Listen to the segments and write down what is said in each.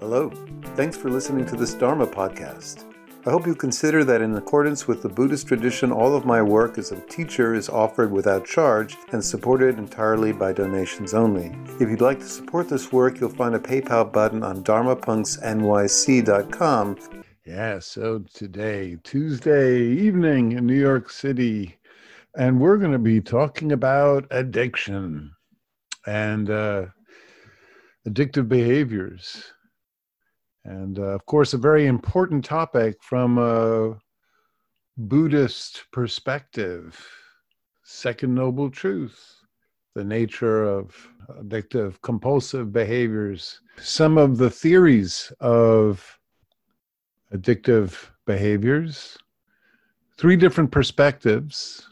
Hello. Thanks for listening to this Dharma podcast. I hope you consider that in accordance with the Buddhist tradition, all of my work as a teacher is offered without charge and supported entirely by donations only. If you'd like to support this work, you'll find a PayPal button on dharmapunksnyc.com. Yeah, so today, Tuesday evening in New York City, and we're going to be talking about addiction and uh, addictive behaviors. And uh, of course, a very important topic from a Buddhist perspective Second Noble Truth, the nature of addictive compulsive behaviors, some of the theories of addictive behaviors, three different perspectives,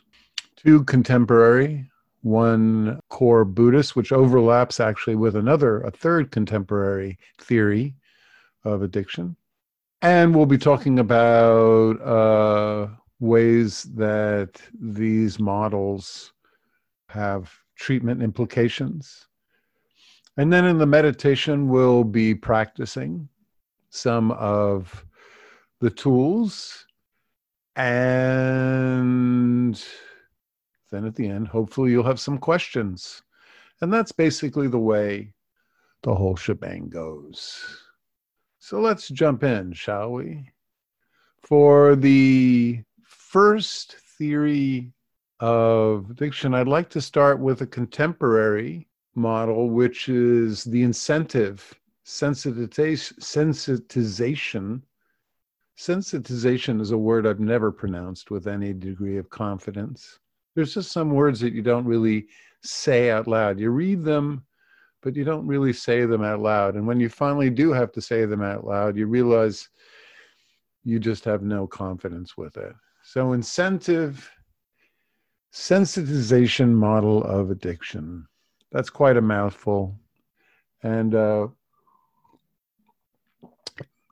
two contemporary, one core Buddhist, which overlaps actually with another, a third contemporary theory of addiction. And we'll be talking about uh, ways that these models have treatment implications. And then in the meditation, we'll be practicing some of the tools. And then at the end, hopefully, you'll have some questions. And that's basically the way the whole shebang goes. So let's jump in, shall we? For the first theory of addiction, I'd like to start with a contemporary model, which is the incentive sensitization. Sensitization is a word I've never pronounced with any degree of confidence. There's just some words that you don't really say out loud. You read them but you don't really say them out loud. And when you finally do have to say them out loud, you realize you just have no confidence with it. So, incentive sensitization model of addiction. That's quite a mouthful. And uh,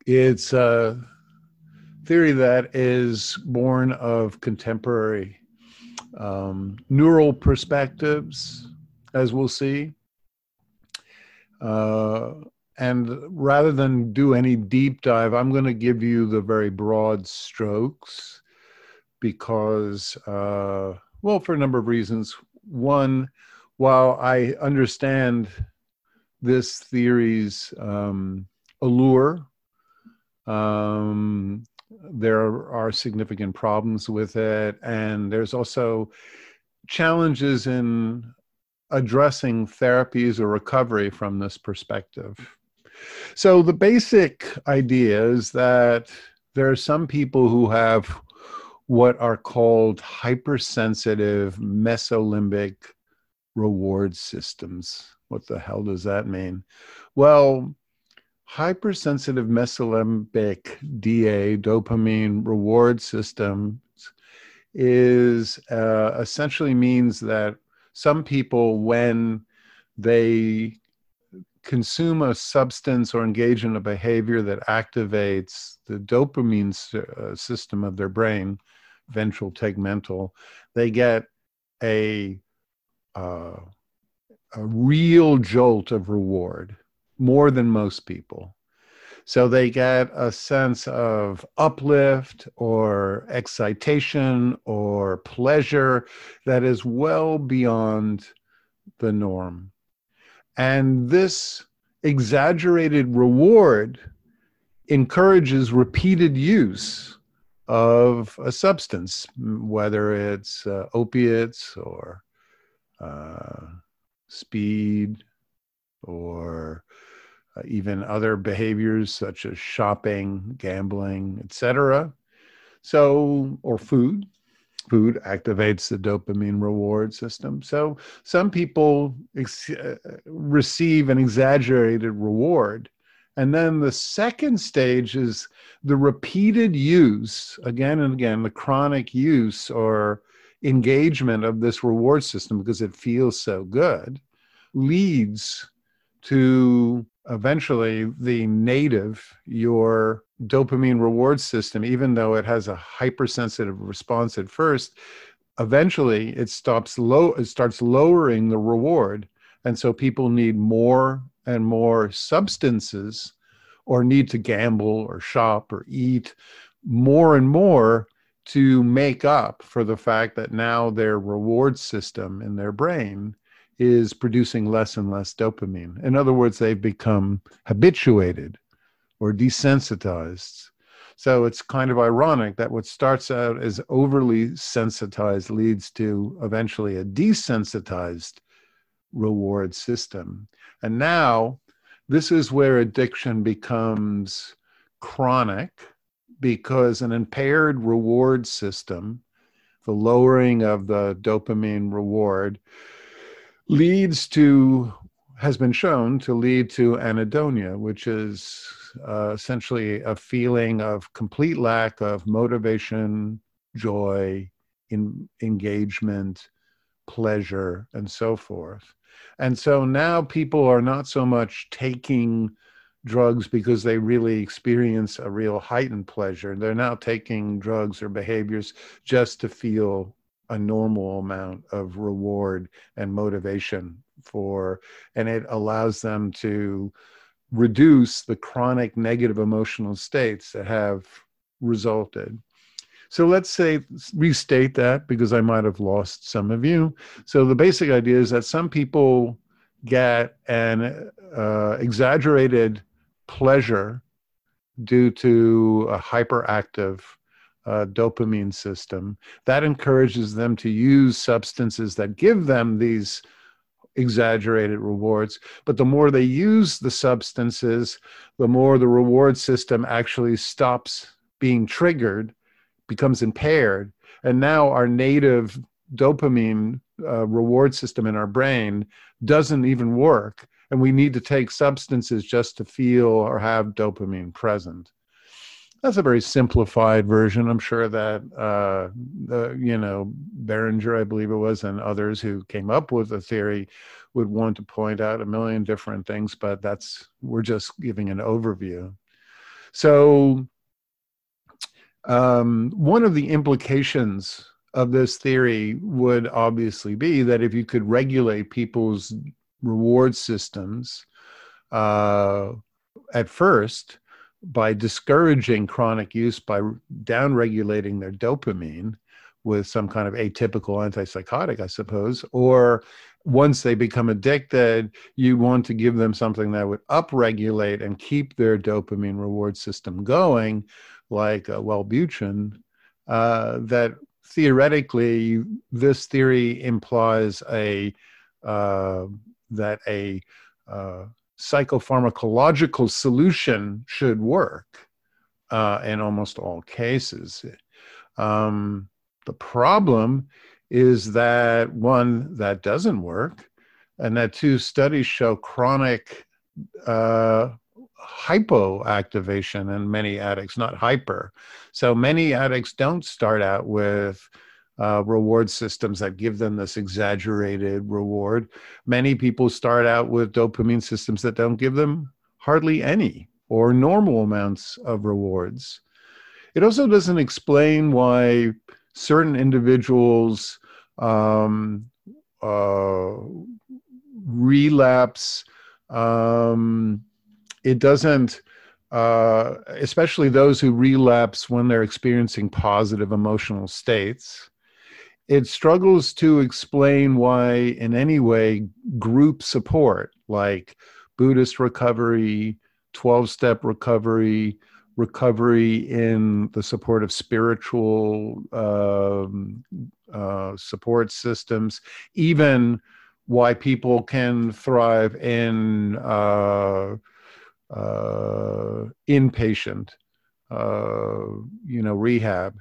it's a theory that is born of contemporary um, neural perspectives, as we'll see, uh, and rather than do any deep dive, I'm going to give you the very broad strokes because, uh, well, for a number of reasons. One, while I understand this theory's um, allure, um, there are significant problems with it, and there's also challenges in addressing therapies or recovery from this perspective. So, the basic idea is that there are some people who have what are called hypersensitive mesolimbic reward systems. What the hell does that mean? Well, hypersensitive mesolimbic DA, dopamine reward systems, is uh, essentially means that some people, when they consume a substance or engage in a behavior that activates the dopamine uh, system of their brain, ventral tegmental, they get a uh, a real jolt of reward, more than most people. So they get a sense of uplift or excitation or pleasure that is well beyond the norm. And this exaggerated reward encourages repeated use of a substance, whether it's uh, opiates or uh, speed or uh, even other behaviors such as shopping, gambling, etc. So, or food. Food activates the dopamine reward system. So, some people ex- uh, receive an exaggerated reward. And then the second stage is the repeated use, again and again, the chronic use or engagement of this reward system because it feels so good leads to eventually the native, your dopamine reward system, even though it has a hypersensitive response at first, eventually it stops low it starts lowering the reward. And so people need more and more substances or need to gamble or shop or eat more and more to make up for the fact that now their reward system in their brain is producing less and less dopamine. In other words, they've become habituated or desensitized. So it's kind of ironic that what starts out as overly sensitized leads to eventually a desensitized reward system. And now this is where addiction becomes chronic because an impaired reward system, the lowering of the dopamine reward, leads to, has been shown to lead to anhedonia, which is uh, essentially a feeling of complete lack of motivation, joy, in, engagement, pleasure, and so forth. And so now people are not so much taking drugs because they really experience a real heightened pleasure. They're now taking drugs or behaviors just to feel a normal amount of reward and motivation for, and it allows them to reduce the chronic negative emotional states that have resulted. So let's say, restate that because I might have lost some of you. So the basic idea is that some people get an uh, exaggerated pleasure due to a hyperactive uh, dopamine system. That encourages them to use substances that give them these exaggerated rewards. But the more they use the substances, the more the reward system actually stops being triggered, becomes impaired. And now our native dopamine uh, reward system in our brain doesn't even work and we need to take substances just to feel or have dopamine present. That's a very simplified version. I'm sure that uh, the, you know Beringer, I believe it was, and others who came up with the theory would want to point out a million different things, but that's we're just giving an overview. So um, one of the implications of this theory would obviously be that if you could regulate people's reward systems uh, at first by discouraging chronic use by downregulating their dopamine with some kind of atypical antipsychotic, I suppose, or once they become addicted, you want to give them something that would upregulate and keep their dopamine reward system going, like uh, Wellbutrin, uh, that theoretically, this theory implies a uh, that a uh, psychopharmacological solution should work uh, in almost all cases. Um, the problem is that one, that doesn't work, and that two, studies show chronic uh, hypoactivation in many addicts, not hyper. So many addicts don't start out with uh, reward systems that give them this exaggerated reward. Many people start out with dopamine systems that don't give them hardly any or normal amounts of rewards. It also doesn't explain why certain individuals um, uh, relapse. Um, it doesn't, uh, especially those who relapse when they're experiencing positive emotional states it struggles to explain why, in any way, group support like Buddhist recovery, 12 step recovery, recovery in the support of spiritual um, uh, support systems, even why people can thrive in uh, uh, inpatient, uh, you know, rehab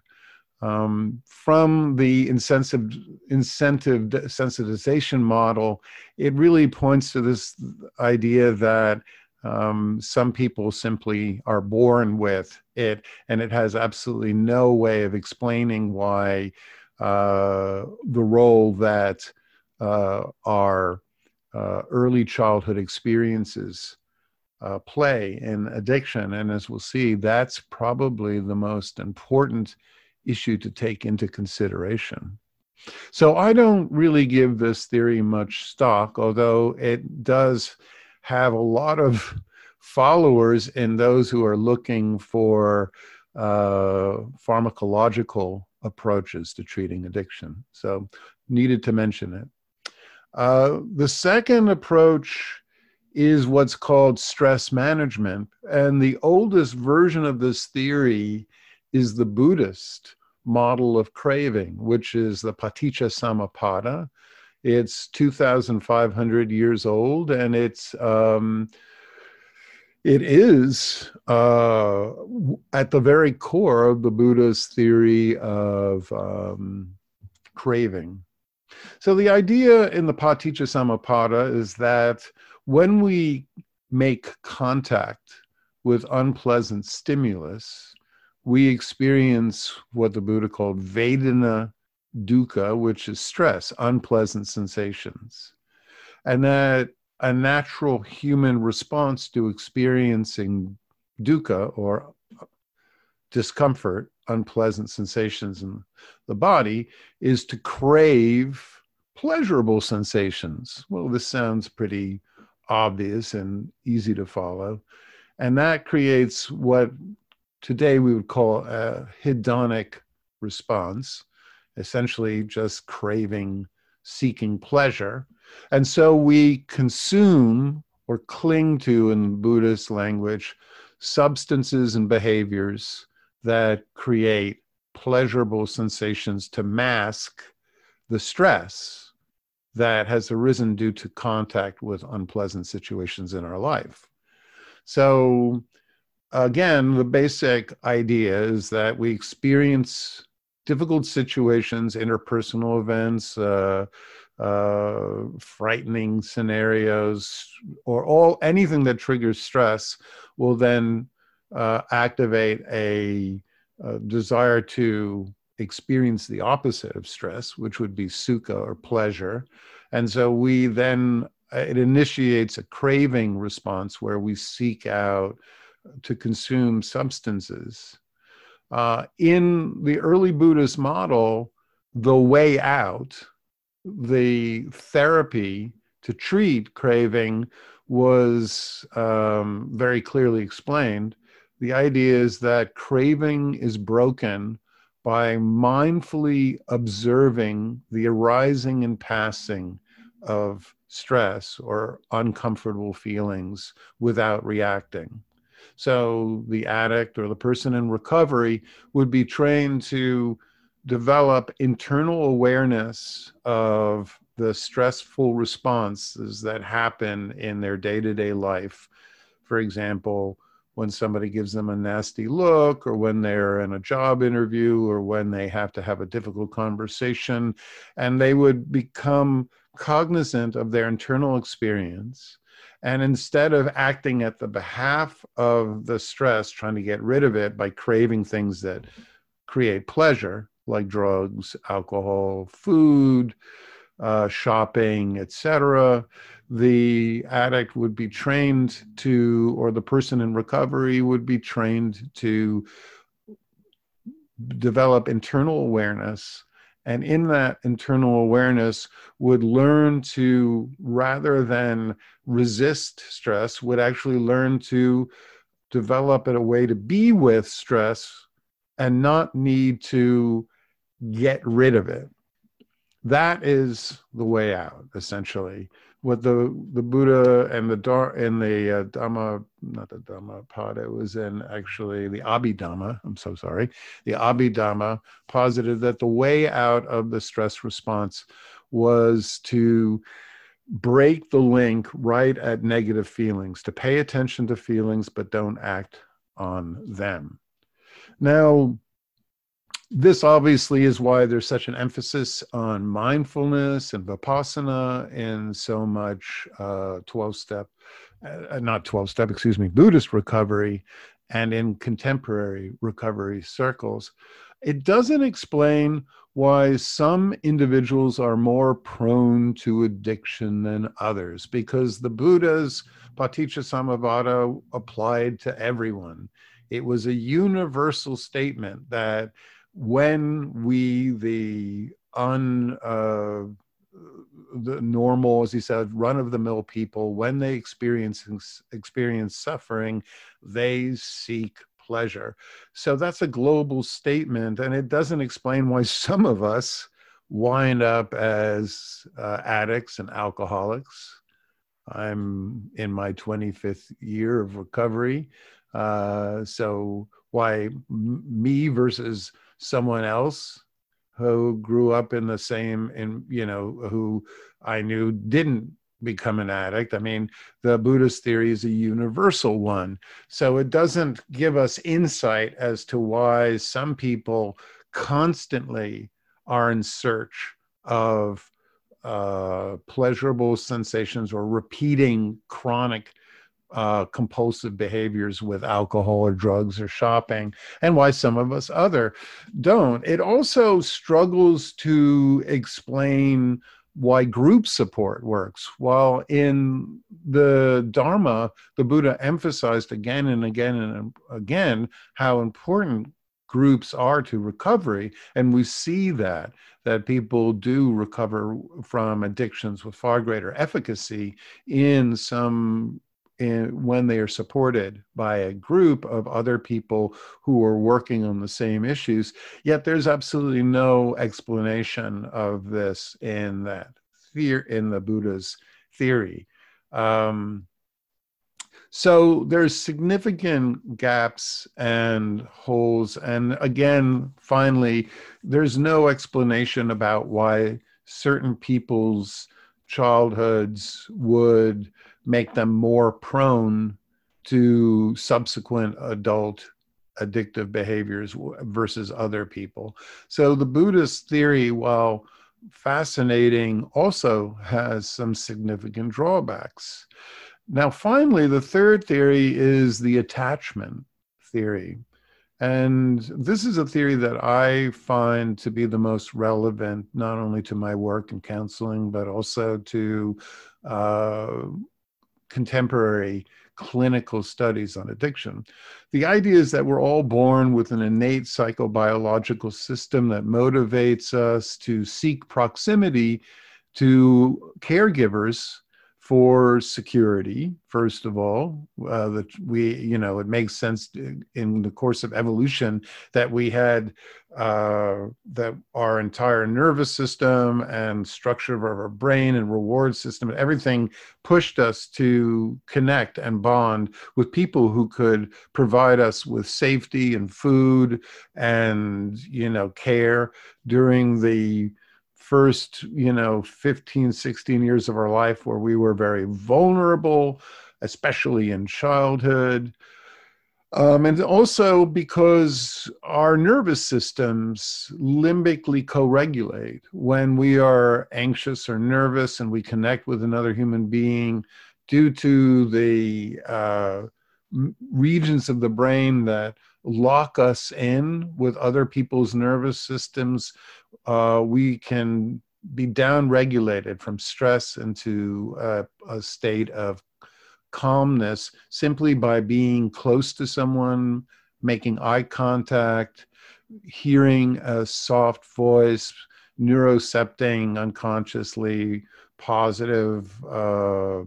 um, from the incentive incentive sensitization model, it really points to this idea that um, some people simply are born with it, and it has absolutely no way of explaining why uh, the role that uh, our uh, early childhood experiences uh, play in addiction. And as we'll see, that's probably the most important issue to take into consideration. So I don't really give this theory much stock, although it does have a lot of followers in those who are looking for uh, pharmacological approaches to treating addiction. So, needed to mention it. Uh, the second approach is what's called stress management. And the oldest version of this theory is the Buddhist model of craving, which is the Paticca Samuppada. It's 2,500 years old, and it's um, it is uh, at the very core of the Buddha's theory of um, craving. So the idea in the Paticca Samuppada is that when we make contact with unpleasant stimulus, we experience what the Buddha called Vedana dukkha, which is stress, unpleasant sensations. And that a natural human response to experiencing dukkha or discomfort, unpleasant sensations in the body, is to crave pleasurable sensations. Well, this sounds pretty obvious and easy to follow. And that creates what today we would call a hedonic response, essentially just craving, seeking pleasure. And so we consume or cling to, in Buddhist language, substances and behaviors that create pleasurable sensations to mask the stress that has arisen due to contact with unpleasant situations in our life. So, again, the basic idea is that we experience difficult situations, interpersonal events, uh, uh, frightening scenarios, or all anything that triggers stress will then uh, activate a, a desire to experience the opposite of stress, which would be sukha or pleasure. And so we then, uh, it initiates a craving response where we seek out to consume substances. Uh, in the early Buddhist model, the way out, the therapy to treat craving was um, very clearly explained. The idea is that craving is broken by mindfully observing the arising and passing of stress or uncomfortable feelings without reacting. So the addict or the person in recovery would be trained to develop internal awareness of the stressful responses that happen in their day to day life. For example, when somebody gives them a nasty look or when they're in a job interview or when they have to have a difficult conversation and they would become cognizant of their internal experience and instead of acting at the behalf of the stress trying to get rid of it by craving things that create pleasure like drugs alcohol food uh, shopping etc the addict would be trained to, or the person in recovery would be trained to develop internal awareness. And in that internal awareness, would learn to, rather than resist stress, would actually learn to develop a way to be with stress and not need to get rid of it. That is the way out, essentially what the the Buddha and the Dar and the uh, Dhamma, not the Dhammapada, it was in actually the Abhidhamma. I'm so sorry. The Abhidhamma posited that the way out of the stress response was to break the link right at negative feelings, to pay attention to feelings but don't act on them. Now, this obviously is why there's such an emphasis on mindfulness and vipassana and so much 12 uh, step, uh, not 12 step, excuse me, Buddhist recovery and in contemporary recovery circles. It doesn't explain why some individuals are more prone to addiction than others because the Buddha's Paticca applied to everyone. It was a universal statement that when we, the un, uh, the normal, as he said, run of the mill people, when they experience experience suffering, they seek pleasure. So that's a global statement, and it doesn't explain why some of us wind up as uh, addicts and alcoholics. I'm in my 25th year of recovery. Uh, so why m- me versus someone else who grew up in the same in you know who i knew didn't become an addict. I mean the buddhist theory is a universal one. So it doesn't give us insight as to why some people constantly are in search of uh, pleasurable sensations or repeating chronic uh, compulsive behaviors with alcohol or drugs or shopping, and why some of us other don't. It also struggles to explain why group support works. While in the Dharma, the Buddha emphasized again and again and again how important groups are to recovery, and we see that that people do recover from addictions with far greater efficacy in some in, when they are supported by a group of other people who are working on the same issues. Yet there's absolutely no explanation of this in that fear in the Buddha's theory. Um, so there's significant gaps and holes. And again, finally, there's no explanation about why certain people's childhoods would make them more prone to subsequent adult addictive behaviors versus other people. So the Buddhist theory, while fascinating, also has some significant drawbacks. Now, finally, the third theory is the attachment theory. And this is a theory that I find to be the most relevant, not only to my work in counseling, but also to uh, contemporary clinical studies on addiction. The idea is that we're all born with an innate psychobiological system that motivates us to seek proximity to caregivers for security first of all uh, that we you know it makes sense in the course of evolution that we had uh, that our entire nervous system and structure of our brain and reward system and everything pushed us to connect and bond with people who could provide us with safety and food and you know care during the first, you know, 15, 16 years of our life where we were very vulnerable, especially in childhood. Um, and also because our nervous systems limbically co regulate. When we are anxious or nervous and we connect with another human being, due to the uh, regions of the brain that lock us in with other people's nervous systems, uh, we can be down regulated from stress into a state of calmness simply by being close to someone, making eye contact, hearing a soft voice, neurocepting unconsciously positive uh,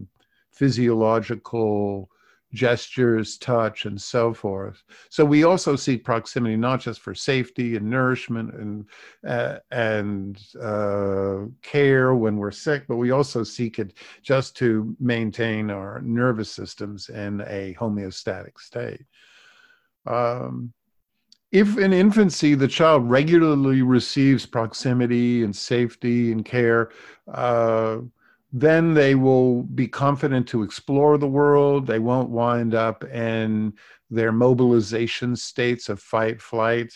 physiological gestures, touch, and so forth. So we also seek proximity not just for safety and nourishment and uh, and uh, care when we're sick, but we also seek it just to maintain our nervous systems in a homeostatic state. Um, if in infancy the child regularly receives proximity and safety and care, uh, then they will be confident to explore the world. They won't wind up in their mobilization states of fight, flight.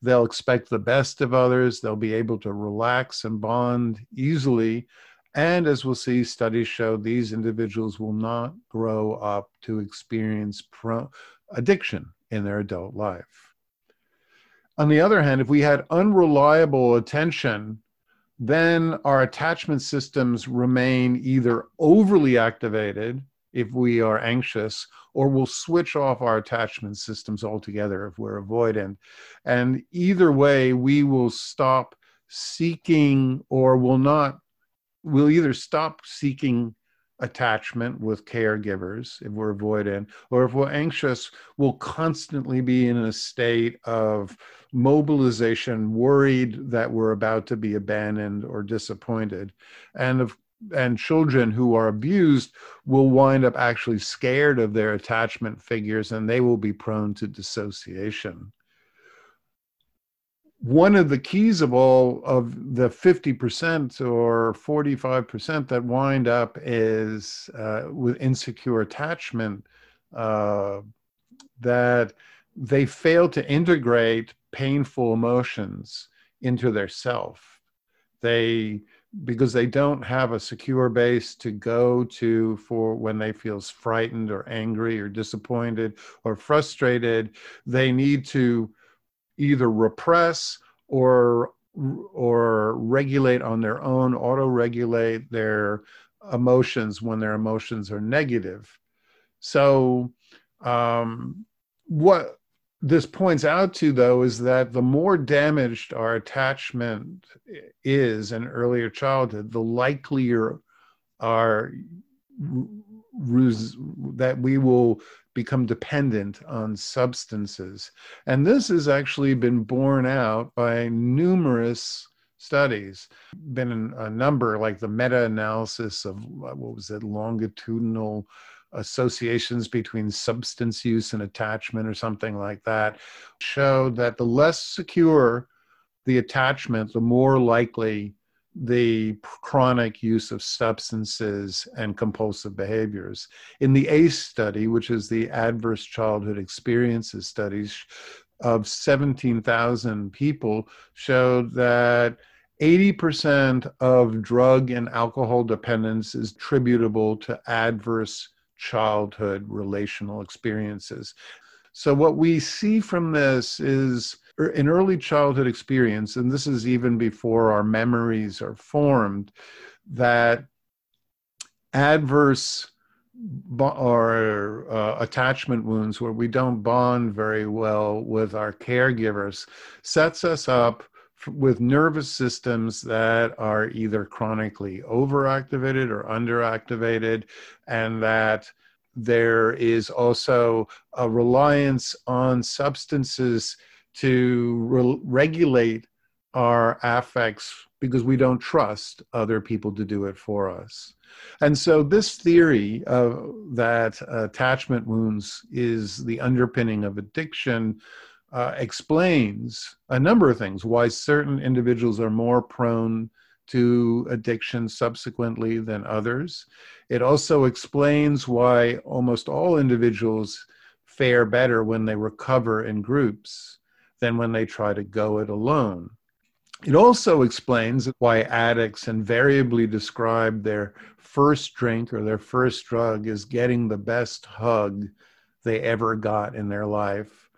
They'll expect the best of others. They'll be able to relax and bond easily. And as we'll see, studies show these individuals will not grow up to experience pro- addiction in their adult life. On the other hand, if we had unreliable attention then our attachment systems remain either overly activated if we are anxious, or we'll switch off our attachment systems altogether if we're avoidant. And either way, we will stop seeking or will not we'll either stop seeking attachment with caregivers if we're avoidant, or if we're anxious, we'll constantly be in a state of mobilization, worried that we're about to be abandoned or disappointed. And of and children who are abused will wind up actually scared of their attachment figures and they will be prone to dissociation one of the keys of all of the 50% or 45% that wind up is uh, with insecure attachment uh, that they fail to integrate painful emotions into their self. They because they don't have a secure base to go to for when they feel frightened or angry or disappointed or frustrated they need to either repress or or regulate on their own, auto regulate their emotions when their emotions are negative. So, um, what this points out to, though, is that the more damaged our attachment is in earlier childhood, the likelier our that we will become dependent on substances. And this has actually been borne out by numerous studies. Been a number, like the meta analysis of what was it, longitudinal associations between substance use and attachment, or something like that, showed that the less secure the attachment, the more likely the chronic use of substances and compulsive behaviors. In the ACE study, which is the Adverse Childhood Experiences studies of 17,000 people, showed that 80% of drug and alcohol dependence is attributable to adverse childhood relational experiences. So, what we see from this is in early childhood experience, and this is even before our memories are formed, that adverse or uh, attachment wounds where we don't bond very well with our caregivers sets us up with nervous systems that are either chronically overactivated or underactivated and that there is also a reliance on substances to re- regulate our affects because we don't trust other people to do it for us. And so, this theory of that attachment wounds is the underpinning of addiction uh, explains a number of things why certain individuals are more prone to addiction subsequently than others. It also explains why almost all individuals fare better when they recover in groups than when they try to go it alone. It also explains why addicts invariably describe their first drink or their first drug as getting the best hug they ever got in their life,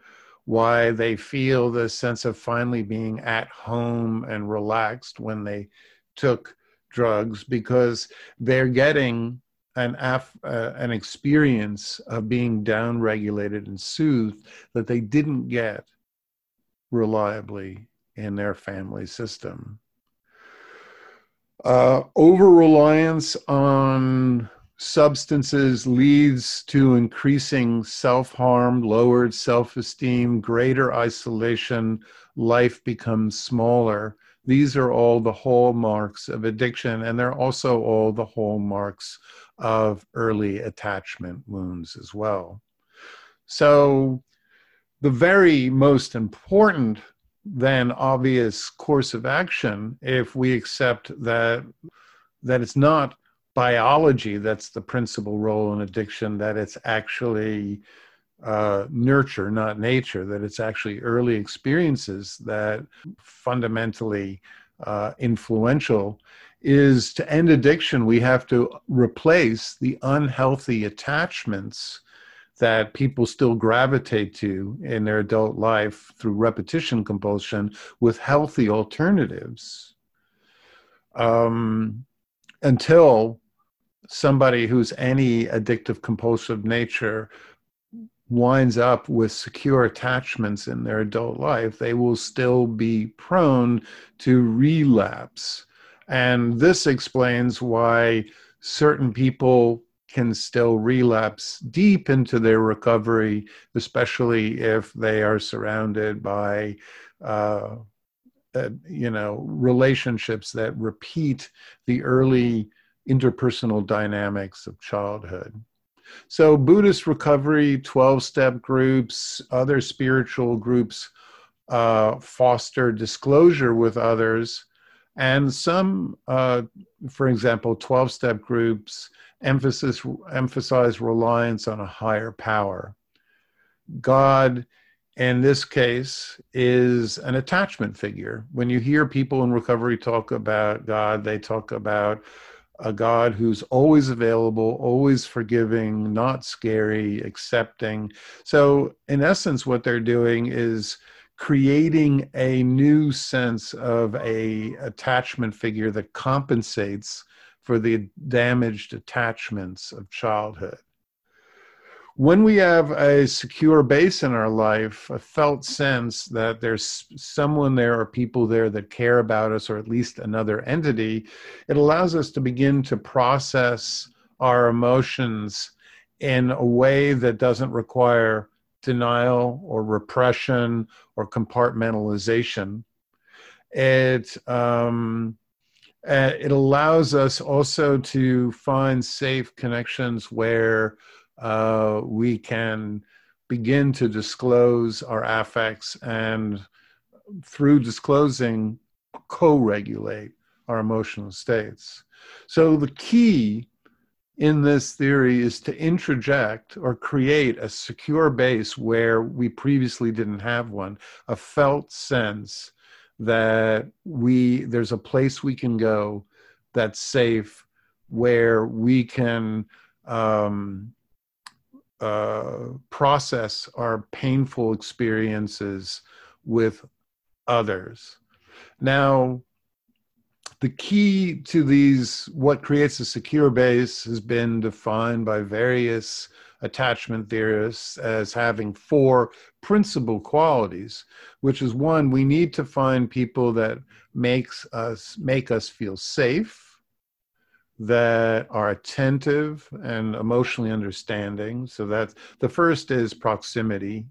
why they feel the sense of finally being at home and relaxed when they took drugs because they're getting an af- uh, an experience of being downregulated and soothed that they didn't get reliably in their family system. Uh, Over reliance on substances leads to increasing self harm, lowered self esteem, greater isolation, life becomes smaller. These are all the hallmarks of addiction, and they're also all the hallmarks of early attachment wounds as well. So, the very most important then obvious course of action if we accept that that it's not biology that's the principal role in addiction that it's actually uh, nurture not nature that it's actually early experiences that fundamentally uh, influential is to end addiction. We have to replace the unhealthy attachments that people still gravitate to in their adult life through repetition compulsion with healthy alternatives um, until somebody who's any addictive compulsive nature winds up with secure attachments in their adult life, they will still be prone to relapse. And this explains why certain people can still relapse deep into their recovery, especially if they are surrounded by, uh, uh, you know, relationships that repeat the early interpersonal dynamics of childhood. So, Buddhist recovery, 12 step groups, other spiritual groups uh, foster disclosure with others. And some, uh, for example, 12 step groups emphasis, emphasize reliance on a higher power. God, in this case, is an attachment figure. When you hear people in recovery talk about God, they talk about a God who's always available, always forgiving, not scary, accepting. So, in essence, what they're doing is creating a new sense of a attachment figure that compensates for the damaged attachments of childhood. When we have a secure base in our life, a felt sense that there's someone there or people there that care about us, or at least another entity, it allows us to begin to process our emotions in a way that doesn't require denial or repression or compartmentalization. It, um, it allows us also to find safe connections where uh, we can begin to disclose our affects and through disclosing co-regulate our emotional states so the key in this theory is to introject or create a secure base where we previously didn't have one a felt sense that we there's a place we can go that's safe where we can um, uh, process our painful experiences with others. Now, the key to these, what creates a secure base, has been defined by various attachment theorists as having four principal qualities, which is one, we need to find people that makes us make us feel safe that are attentive and emotionally understanding. So that's the first is proximity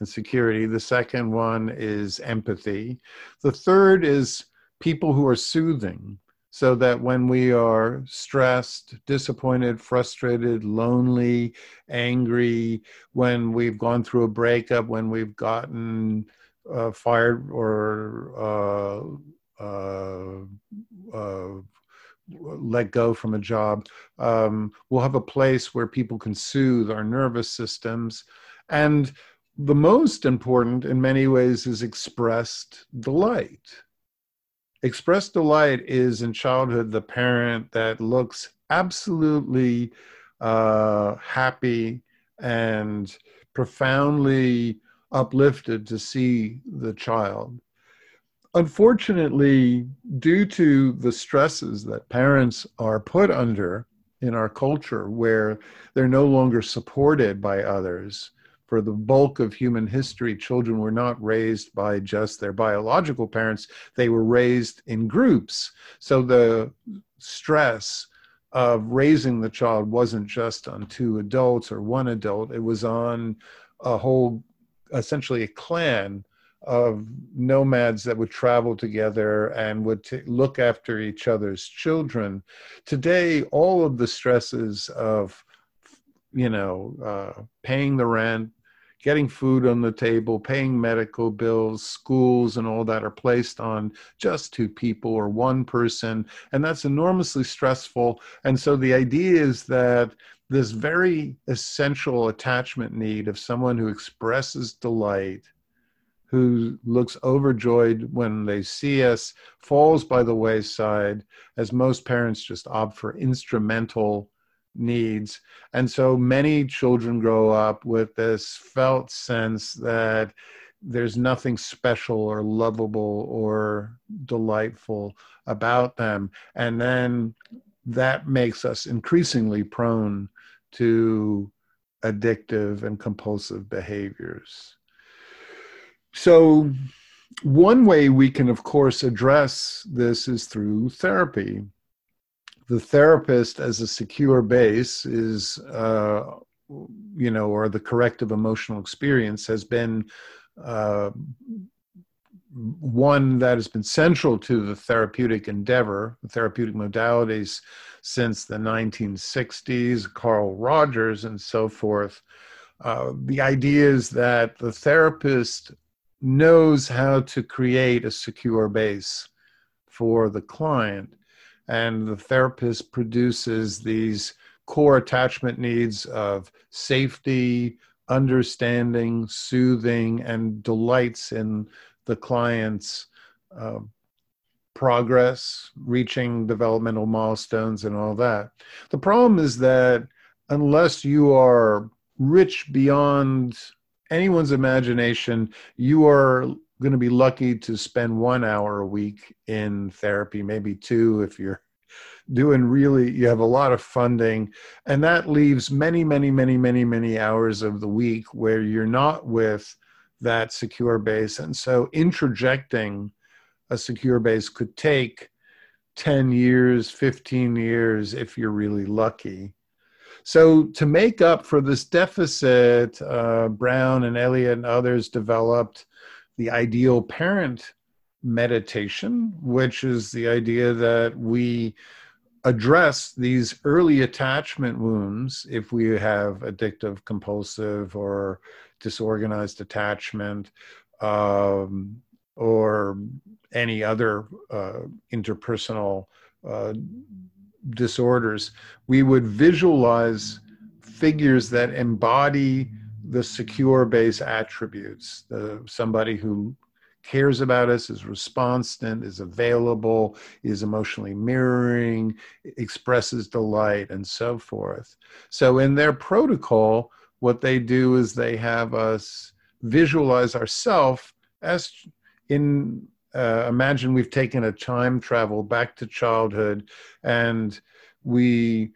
and security. The second one is empathy. The third is people who are soothing. So that when we are stressed, disappointed, frustrated, lonely, angry, when we've gone through a breakup, when we've gotten uh, fired or uh, uh, uh let go from a job. Um, we'll have a place where people can soothe our nervous systems. And the most important, in many ways, is expressed delight. Expressed delight is in childhood the parent that looks absolutely uh, happy and profoundly uplifted to see the child. Unfortunately, due to the stresses that parents are put under in our culture, where they're no longer supported by others, for the bulk of human history, children were not raised by just their biological parents, they were raised in groups. So the stress of raising the child wasn't just on two adults or one adult, it was on a whole, essentially a clan of nomads that would travel together and would t- look after each other's children. Today, all of the stresses of, you know, uh, paying the rent, getting food on the table, paying medical bills, schools, and all that are placed on just two people or one person. And that's enormously stressful. And so the idea is that this very essential attachment need of someone who expresses delight who looks overjoyed when they see us falls by the wayside, as most parents just opt for instrumental needs. And so many children grow up with this felt sense that there's nothing special or lovable or delightful about them. And then that makes us increasingly prone to addictive and compulsive behaviors. So one way we can, of course, address this is through therapy. The therapist, as a secure base, is, uh, you know, or the corrective emotional experience has been uh, one that has been central to the therapeutic endeavor, the therapeutic modalities since the 1960s, Carl Rogers and so forth. Uh, the idea is that the therapist knows how to create a secure base for the client, and the therapist produces these core attachment needs of safety, understanding, soothing, and delights in the client's uh, progress, reaching developmental milestones, and all that. The problem is that unless you are rich beyond anyone's imagination, you are going to be lucky to spend one hour a week in therapy, maybe two if you're doing really you have a lot of funding. And that leaves many many many many many hours of the week where you're not with that secure base. And so interjecting a secure base could take 10 years 15 years if you're really lucky. So to make up for this deficit uh, brown and elliott and others developed the ideal parent meditation which is the idea that we address these early attachment wounds if we have addictive compulsive or disorganized attachment um, or any other uh, interpersonal uh, disorders. We would visualize figures that embody the secure base attributes the, somebody who cares about us, is responsive, is available, is emotionally mirroring, expresses delight, and so forth. So, in their protocol, what they do is they have us visualize ourselves as in uh, imagine we've taken a time travel back to childhood and we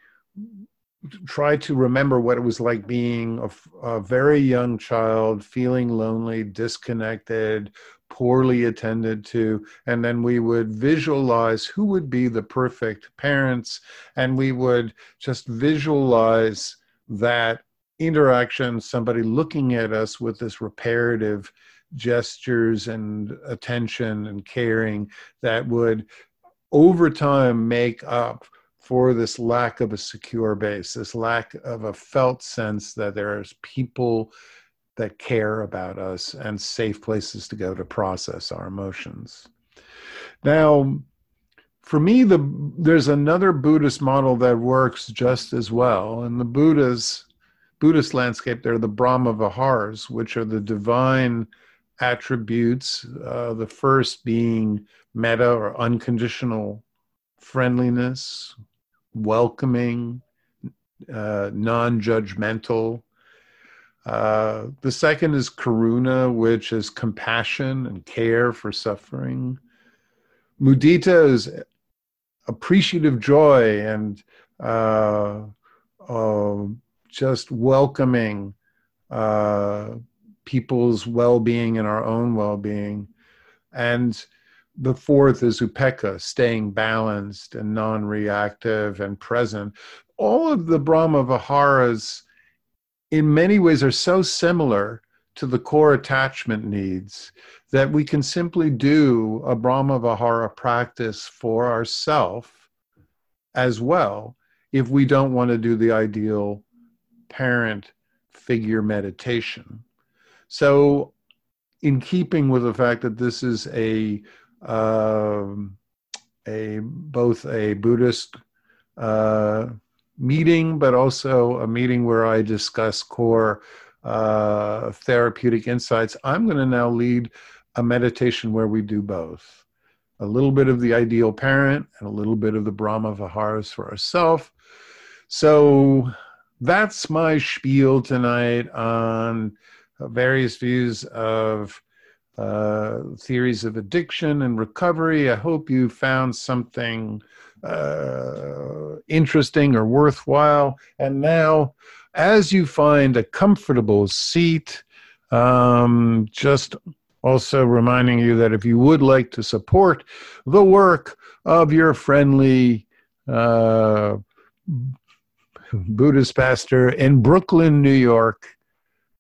try to remember what it was like being a, a, very young child, feeling lonely, disconnected, poorly attended to. And then we would visualize who would be the perfect parents, and we would just visualize that interaction, somebody looking at us with this reparative gestures and attention and caring that would over time make up for this lack of a secure base, this lack of a felt sense that there's people that care about us and safe places to go to process our emotions. Now, for me, the there's another Buddhist model that works just as well. In the Buddha's Buddhist landscape, there are the Brahma Viharas, which are the divine attributes. Uh, the first being metta or unconditional friendliness, welcoming, uh, non judgmental. Uh, the second is karuna, which is compassion and care for suffering. Mudita is appreciative joy and uh, uh just welcoming uh, people's well being and our own well being. And the fourth is upekkha, staying balanced and non reactive and present. All of the Brahma Viharas, in many ways, are so similar to the core attachment needs that we can simply do a Brahma Vihara practice for ourselves as well if we don't want to do the ideal parent figure meditation. So, in keeping with the fact that this is a a both a Buddhist uh, meeting, but also a meeting where I discuss core uh, therapeutic insights. I'm going to now lead a meditation where we do both a little bit of the ideal parent and a little bit of the Brahma Viharas for ourselves. So that's my spiel tonight on various views of uh, theories of addiction and recovery. I hope you found something uh, interesting or worthwhile. And now, as you find a comfortable seat, um, just Also, reminding you that if you would like to support the work of your friendly uh, Buddhist pastor in Brooklyn, New York,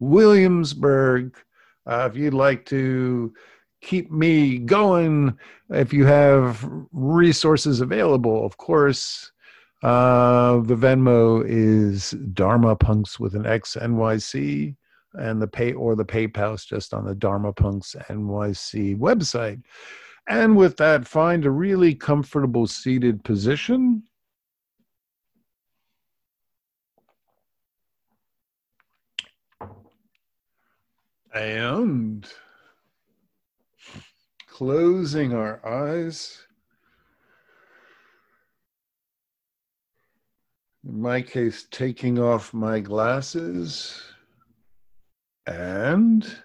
Williamsburg, uh, if you'd like to keep me going, if you have resources available, of course, uh, the Venmo is Dharma Punx with an X NYC and the pay or the PayPal is just on the Dharma Punx NYC website. And with that, find a really comfortable seated position. And closing our eyes. In my case, taking off my glasses and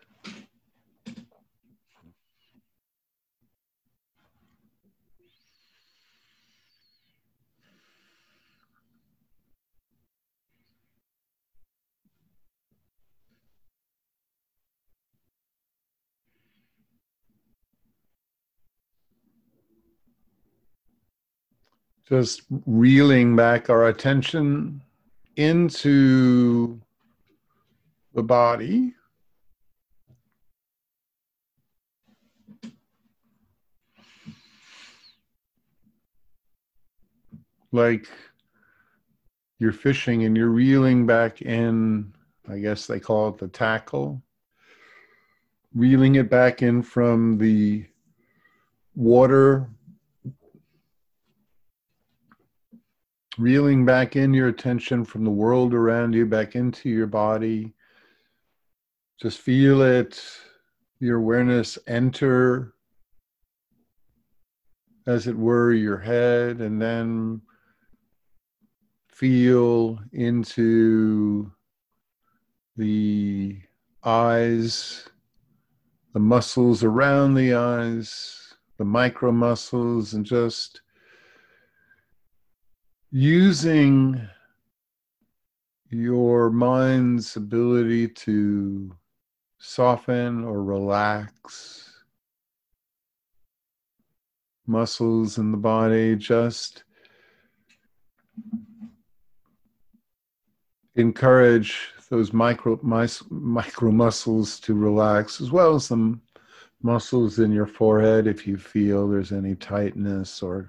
just reeling back our attention into the body. Like you're fishing and you're reeling back in, I guess they call it the tackle, reeling it back in from the water reeling back in your attention from the world around you back into your body. Just feel it, your awareness enter, as it were, your head, and then feel into the eyes, the muscles around the eyes, the micro muscles, and just using your mind's ability to soften or relax muscles in the body, just encourage those micro, micro muscles to relax, as well as some muscles in your forehead if you feel there's any tightness or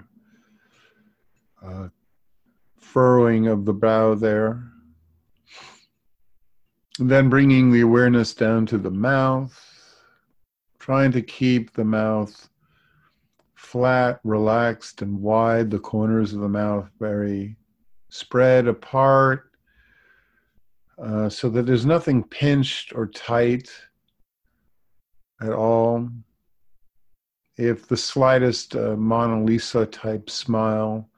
uh, furrowing of the brow there. And then bringing the awareness down to the mouth, trying to keep the mouth flat, relaxed, and wide, the corners of the mouth very spread apart, uh, so that there's nothing pinched or tight at all. If the slightest uh, Mona Lisa type smile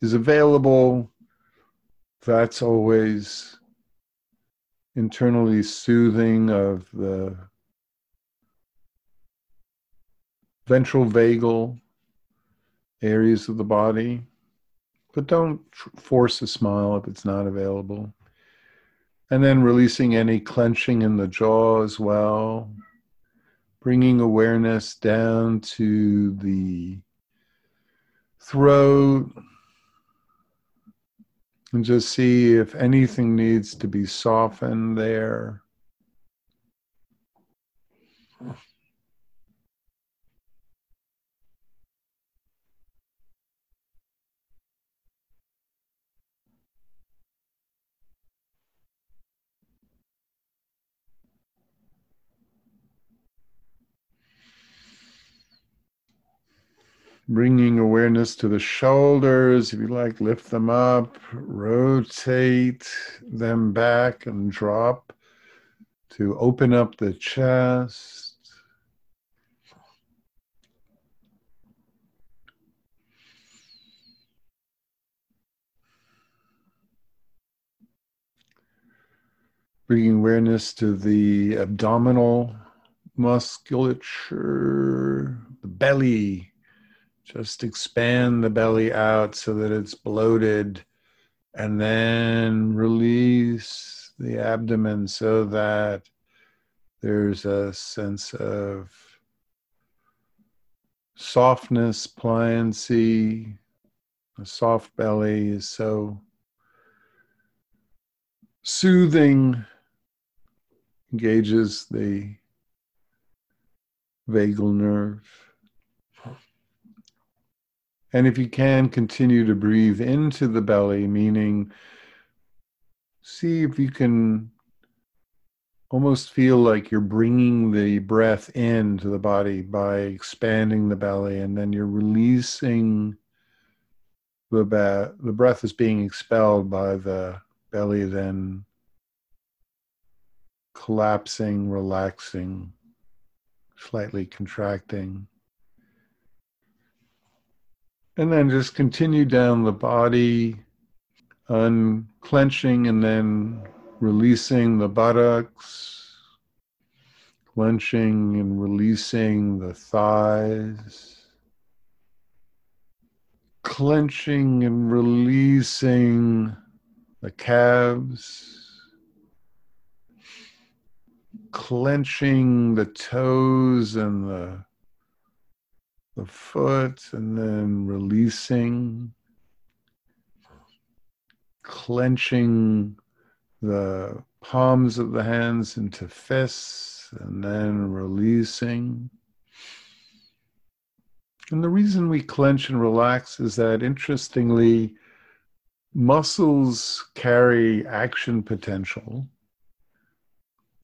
is available, that's always internally soothing of the ventral vagal areas of the body. But don't force a smile if it's not available. And then releasing any clenching in the jaw as well. Bringing awareness down to the throat, and just see if anything needs to be softened there. Bringing awareness to the shoulders. If you like, lift them up, rotate them back and drop to open up the chest. Bringing awareness to the abdominal musculature, the belly, just expand the belly out so that it's bloated and then release the abdomen so that there's a sense of softness, pliancy. A soft belly is so soothing, engages the vagal nerve. And if you can, continue to breathe into the belly, meaning see if you can almost feel like you're bringing the breath into the body by expanding the belly, and then you're releasing the, ba- the breath is being expelled by the belly, then collapsing, relaxing, slightly contracting. And then just continue down the body, unclenching and then releasing the buttocks, clenching and releasing the thighs, clenching and releasing the calves, clenching the toes and the the foot and then releasing, clenching the palms of the hands into fists and then releasing. And the reason we clench and relax is that, interestingly, muscles carry action potential,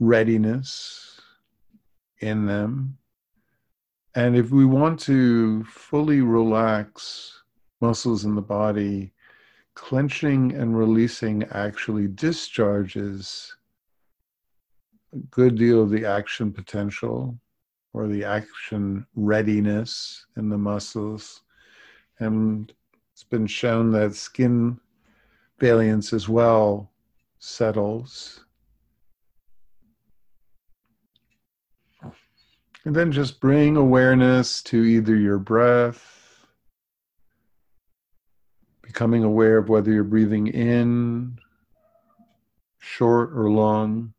readiness in them. And if we want to fully relax muscles in the body, clenching and releasing actually discharges a good deal of the action potential or the action readiness in the muscles. And it's been shown that skin valiance as well settles And then just bring awareness to either your breath, becoming aware of whether you're breathing in short or long,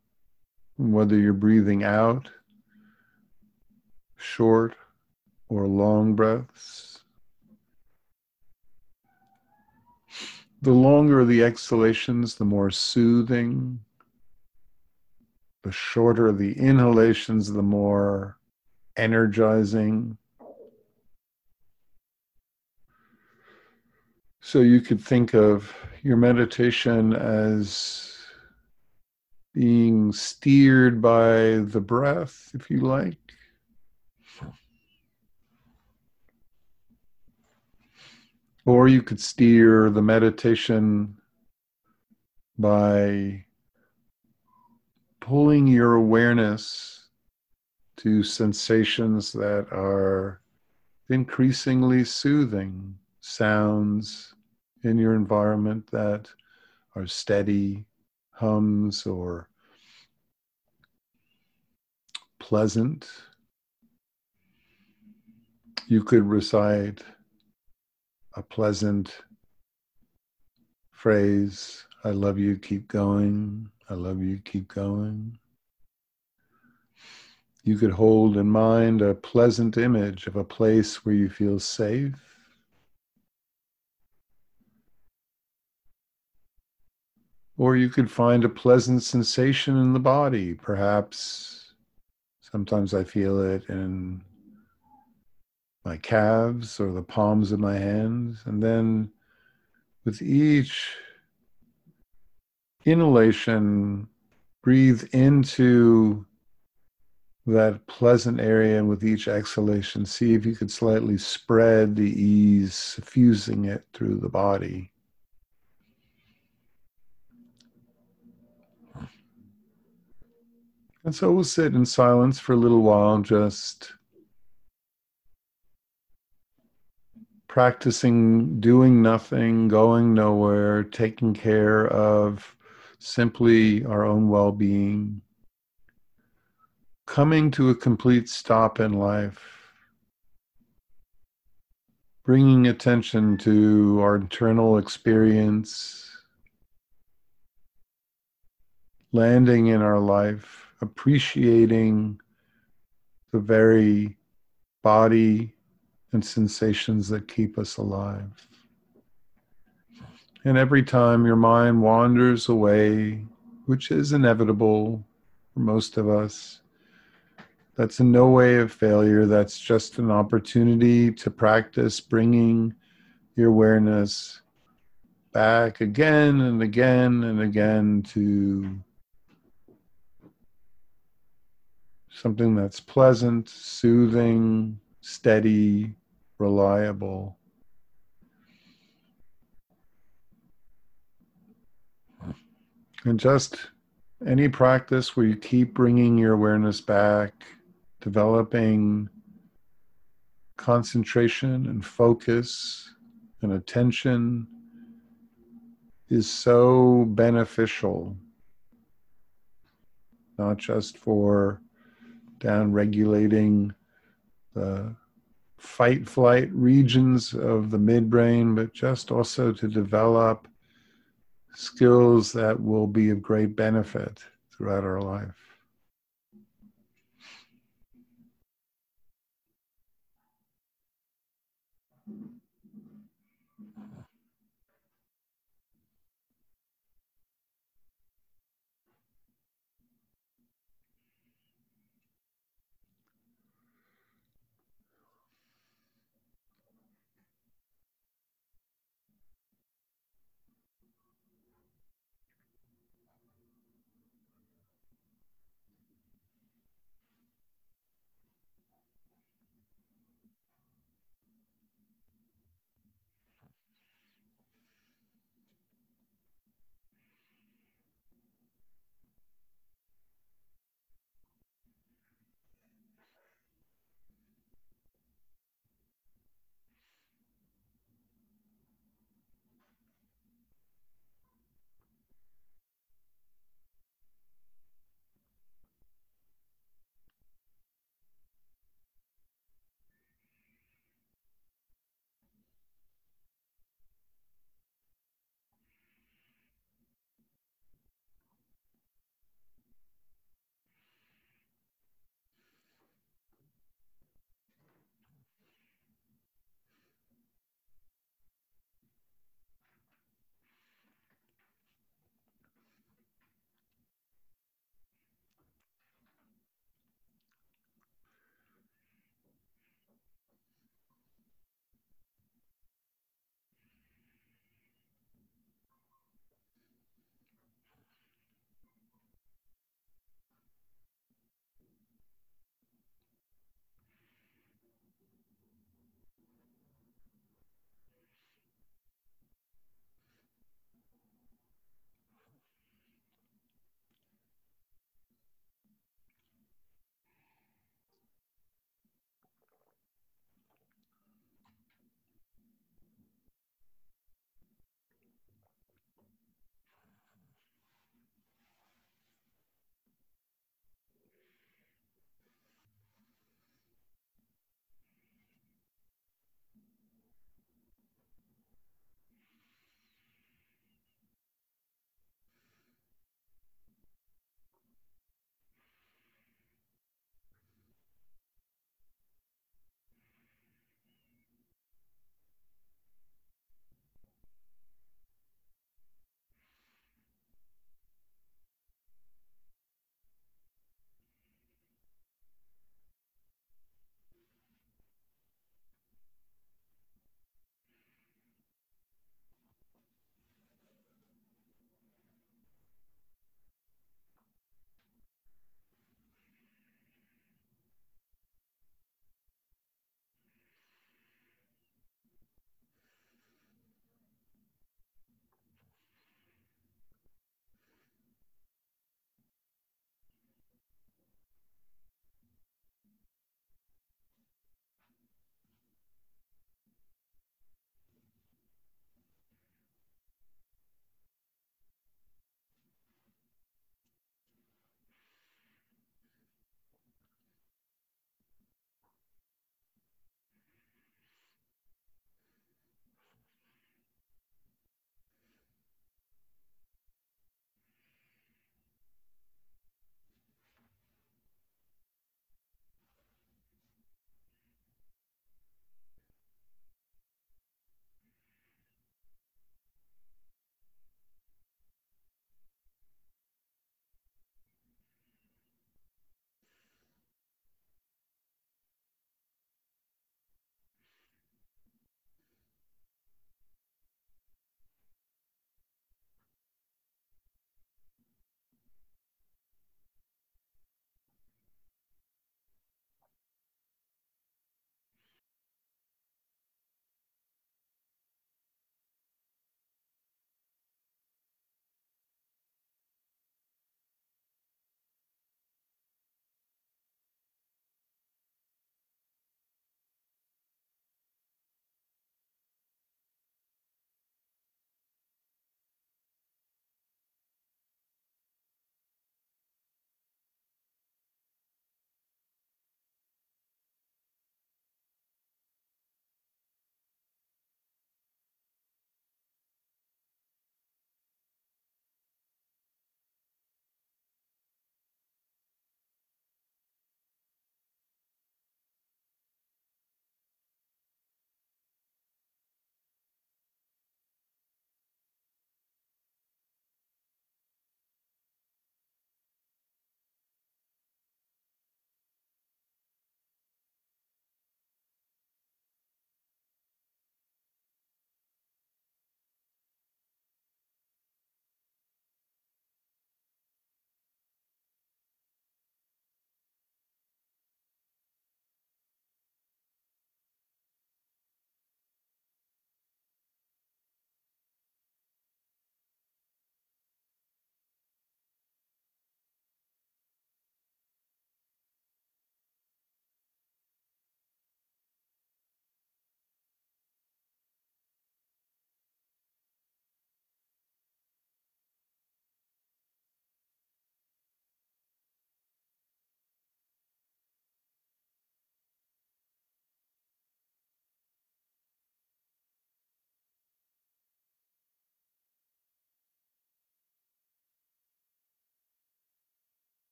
whether you're breathing out short or long breaths. The longer the exhalations, the more soothing. The shorter the inhalations, the more energizing. So you could think of your meditation as being steered by the breath, if you like. Or you could steer the meditation by pulling your awareness to sensations that are increasingly soothing, sounds in your environment that are steady, hums, or pleasant. You could recite a pleasant phrase I love you, keep going. I love you, keep going. You could hold in mind a pleasant image of a place where you feel safe. Or you could find a pleasant sensation in the body. Perhaps sometimes I feel it in my calves or the palms of my hands. And then with each inhalation, breathe into that pleasant area, and with each exhalation, see if you could slightly spread the ease, suffusing it through the body. And so we'll sit in silence for a little while, just practicing doing nothing, going nowhere, taking care of simply our own well being coming to a complete stop in life, bringing attention to our internal experience, landing in our life appreciating the very body and sensations that keep us alive. And every time your mind wanders away, which is inevitable for most of us, that's in no way a failure. That's just an opportunity to practice bringing your awareness back again and again and again to something that's pleasant, soothing, steady, reliable. And just any practice where you keep bringing your awareness back, developing concentration and focus and attention is so beneficial, not just for down regulating the fight flight regions of the midbrain, but just also to develop skills that will be of great benefit throughout our life.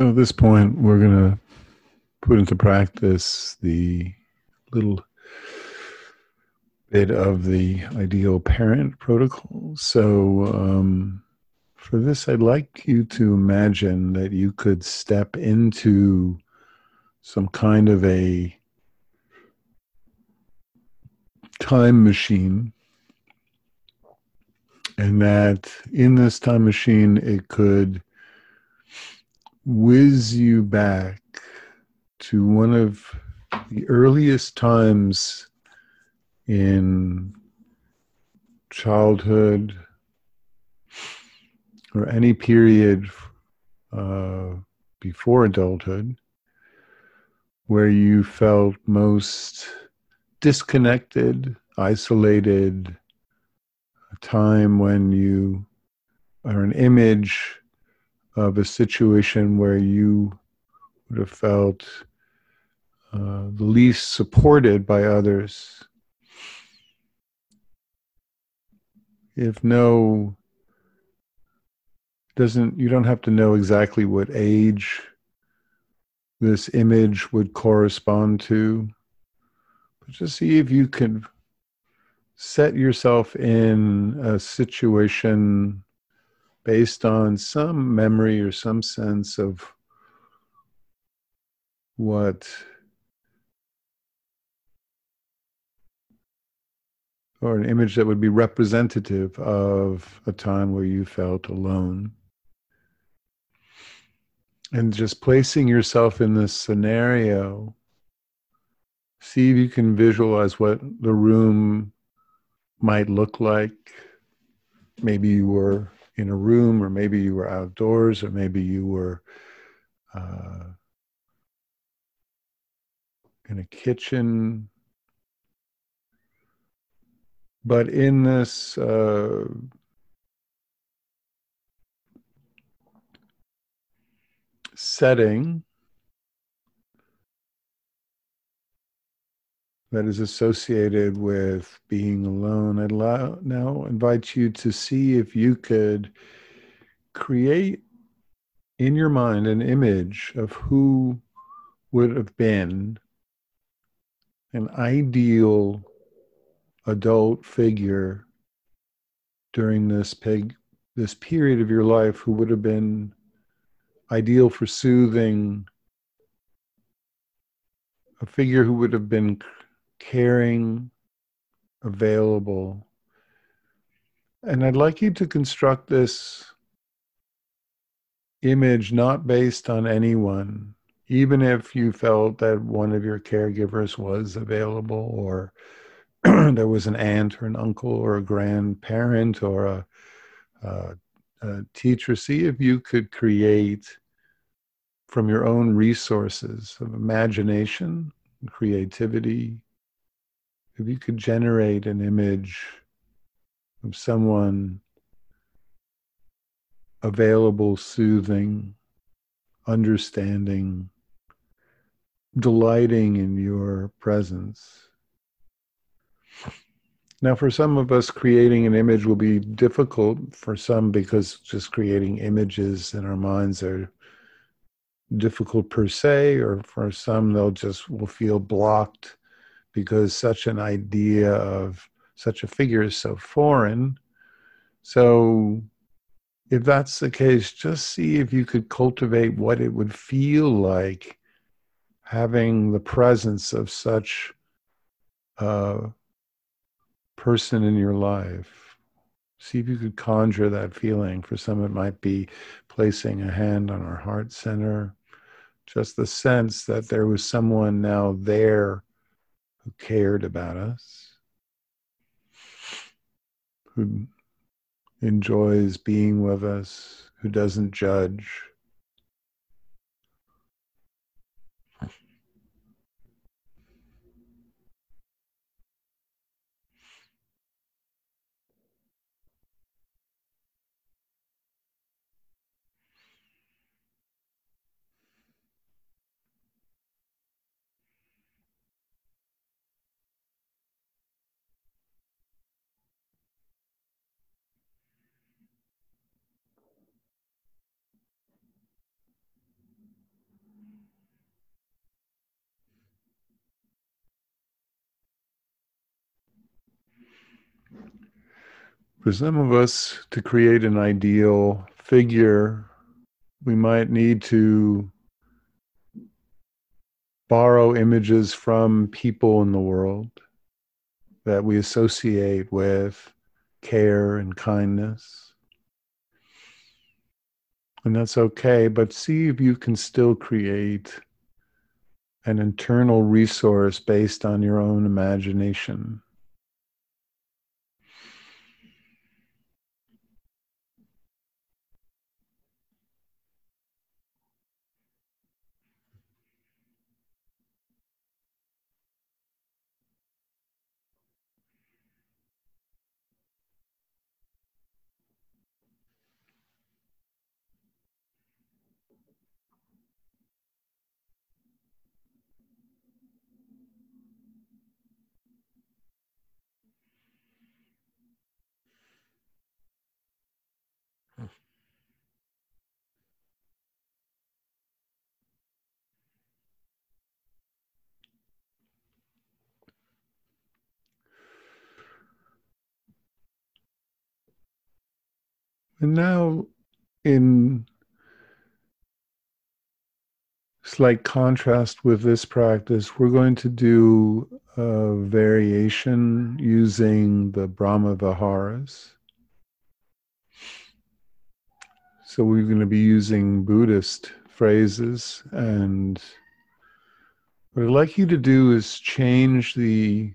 So at this point, we're going to put into practice the little bit of the ideal parent protocol. So, um, for this, I'd like you to imagine that you could step into some kind of a time machine, and that in this time machine, it could whiz you back to one of the earliest times in childhood or any period uh, before adulthood where you felt most disconnected, isolated, a time when you are an image of a situation where you would have felt uh, the least supported by others. If no, doesn't, you don't have to know exactly what age this image would correspond to, but just see if you can set yourself in a situation based on some memory or some sense of what or an image that would be representative of a time where you felt alone. And just placing yourself in this scenario, see if you can visualize what the room might look like. Maybe you were in a room, or maybe you were outdoors, or maybe you were uh, in a kitchen. But in this uh, setting, that is associated with being alone. I'd now invite you to see if you could create in your mind an image of who would have been an ideal adult figure during this this period of your life who would have been ideal for soothing a figure who would have been caring, available. And I'd like you to construct this image not based on anyone, even if you felt that one of your caregivers was available or there was an aunt or an uncle or a grandparent or a, a, a teacher. See if you could create from your own resources of imagination, creativity, if you could generate an image of someone available, soothing, understanding, delighting in your presence. Now, for some of us, creating an image will be difficult for some because just creating images in our minds are difficult per se, or for some, they'll just will feel blocked because such an idea of such a figure is so foreign. So, if that's the case, just see if you could cultivate what it would feel like having the presence of such a person in your life. See if you could conjure that feeling. For some, it might be placing a hand on our heart center, just the sense that there was someone now there who cared about us, who enjoys being with us, who doesn't judge. For some of us, to create an ideal figure, we might need to borrow images from people in the world that we associate with care and kindness. And that's okay, but see if you can still create an internal resource based on your own imagination. And now, in slight contrast with this practice, we're going to do a variation using the Brahma Viharas. So, we're going to be using Buddhist phrases. And what I'd like you to do is change the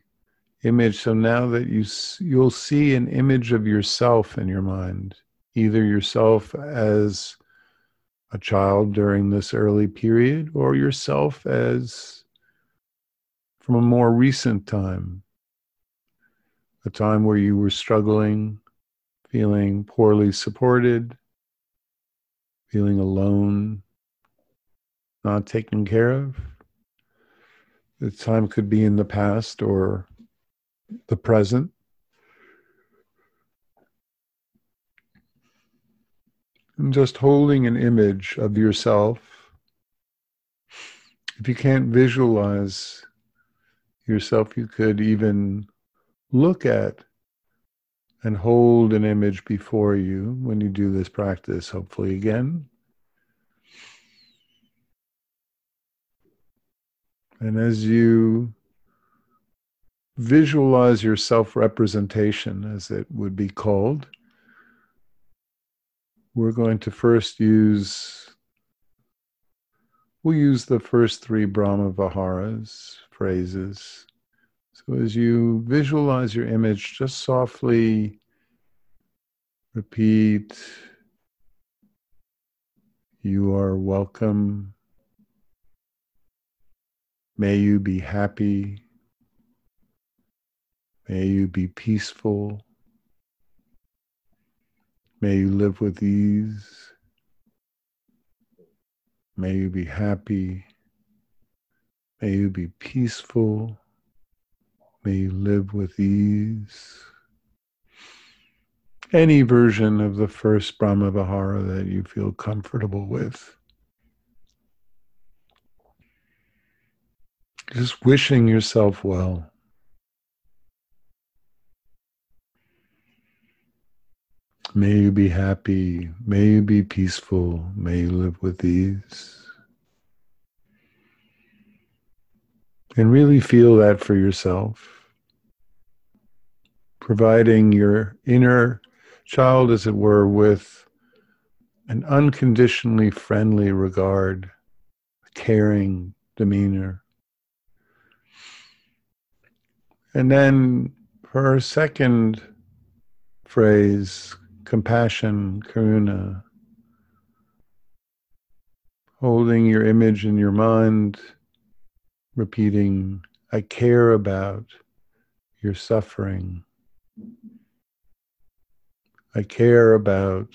image so now that you you'll see an image of yourself in your mind either yourself as a child during this early period or yourself as from a more recent time, a time where you were struggling, feeling poorly supported, feeling alone, not taken care of. The time could be in the past or the present. And just holding an image of yourself. If you can't visualize yourself, you could even look at and hold an image before you when you do this practice, hopefully, again. And as you visualize your self representation, as it would be called, we're going to first use, we'll use the first three Brahma Viharas phrases. So as you visualize your image, just softly repeat, You are welcome. May you be happy. May you be peaceful. May you live with ease. May you be happy. May you be peaceful. May you live with ease. Any version of the first Brahma Vihara that you feel comfortable with. Just wishing yourself well. May you be happy. May you be peaceful. May you live with ease. And really feel that for yourself. Providing your inner child, as it were, with an unconditionally friendly regard, caring demeanor. And then for our second phrase, compassion, karuna, holding your image in your mind, repeating, I care about your suffering. I care about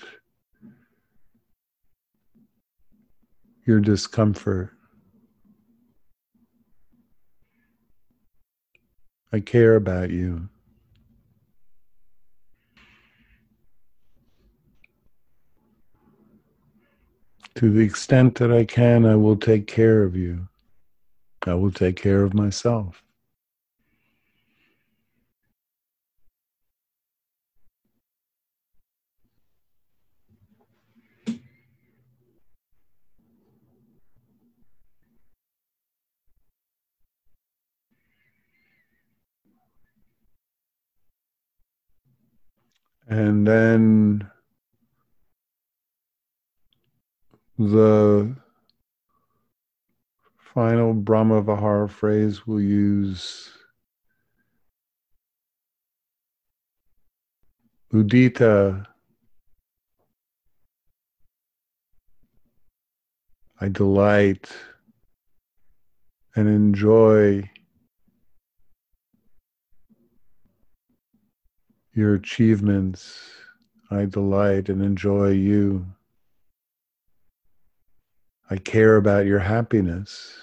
your discomfort. I care about you. To the extent that I can, I will take care of you. I will take care of myself. And then the final Brahma Vihara phrase we'll use Mudita. I delight and enjoy your achievements. I delight and enjoy you. I care about your happiness.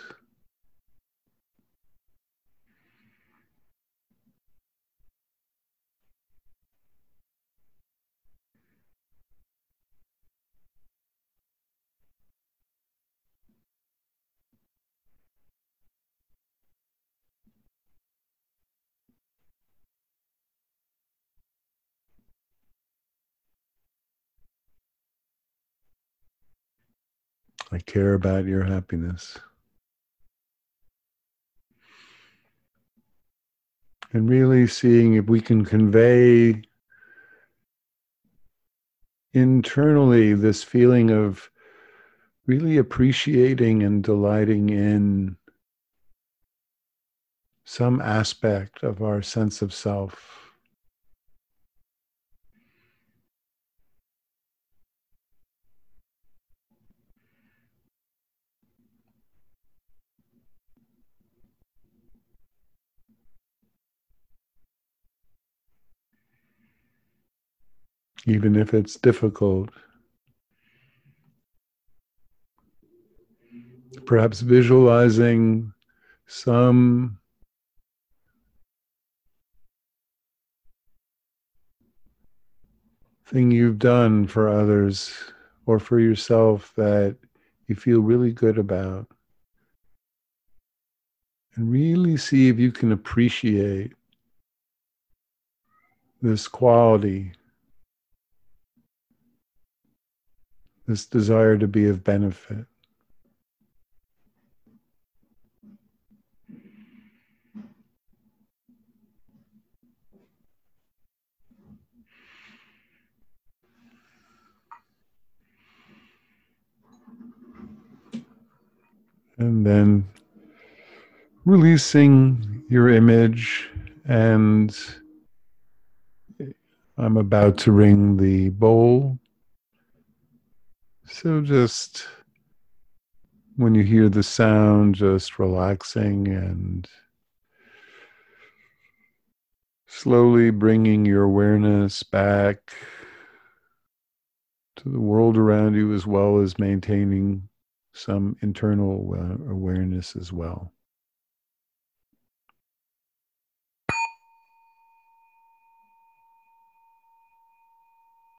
I care about your happiness. And really seeing if we can convey internally this feeling of really appreciating and delighting in some aspect of our sense of self. Even if it's difficult. Perhaps visualizing some thing you've done for others or for yourself that you feel really good about. And really see if you can appreciate this quality this desire to be of benefit. And then releasing your image, and I'm about to ring the bowl so just when you hear the sound, just relaxing and slowly bringing your awareness back to the world around you as well as maintaining some internal uh, awareness as well.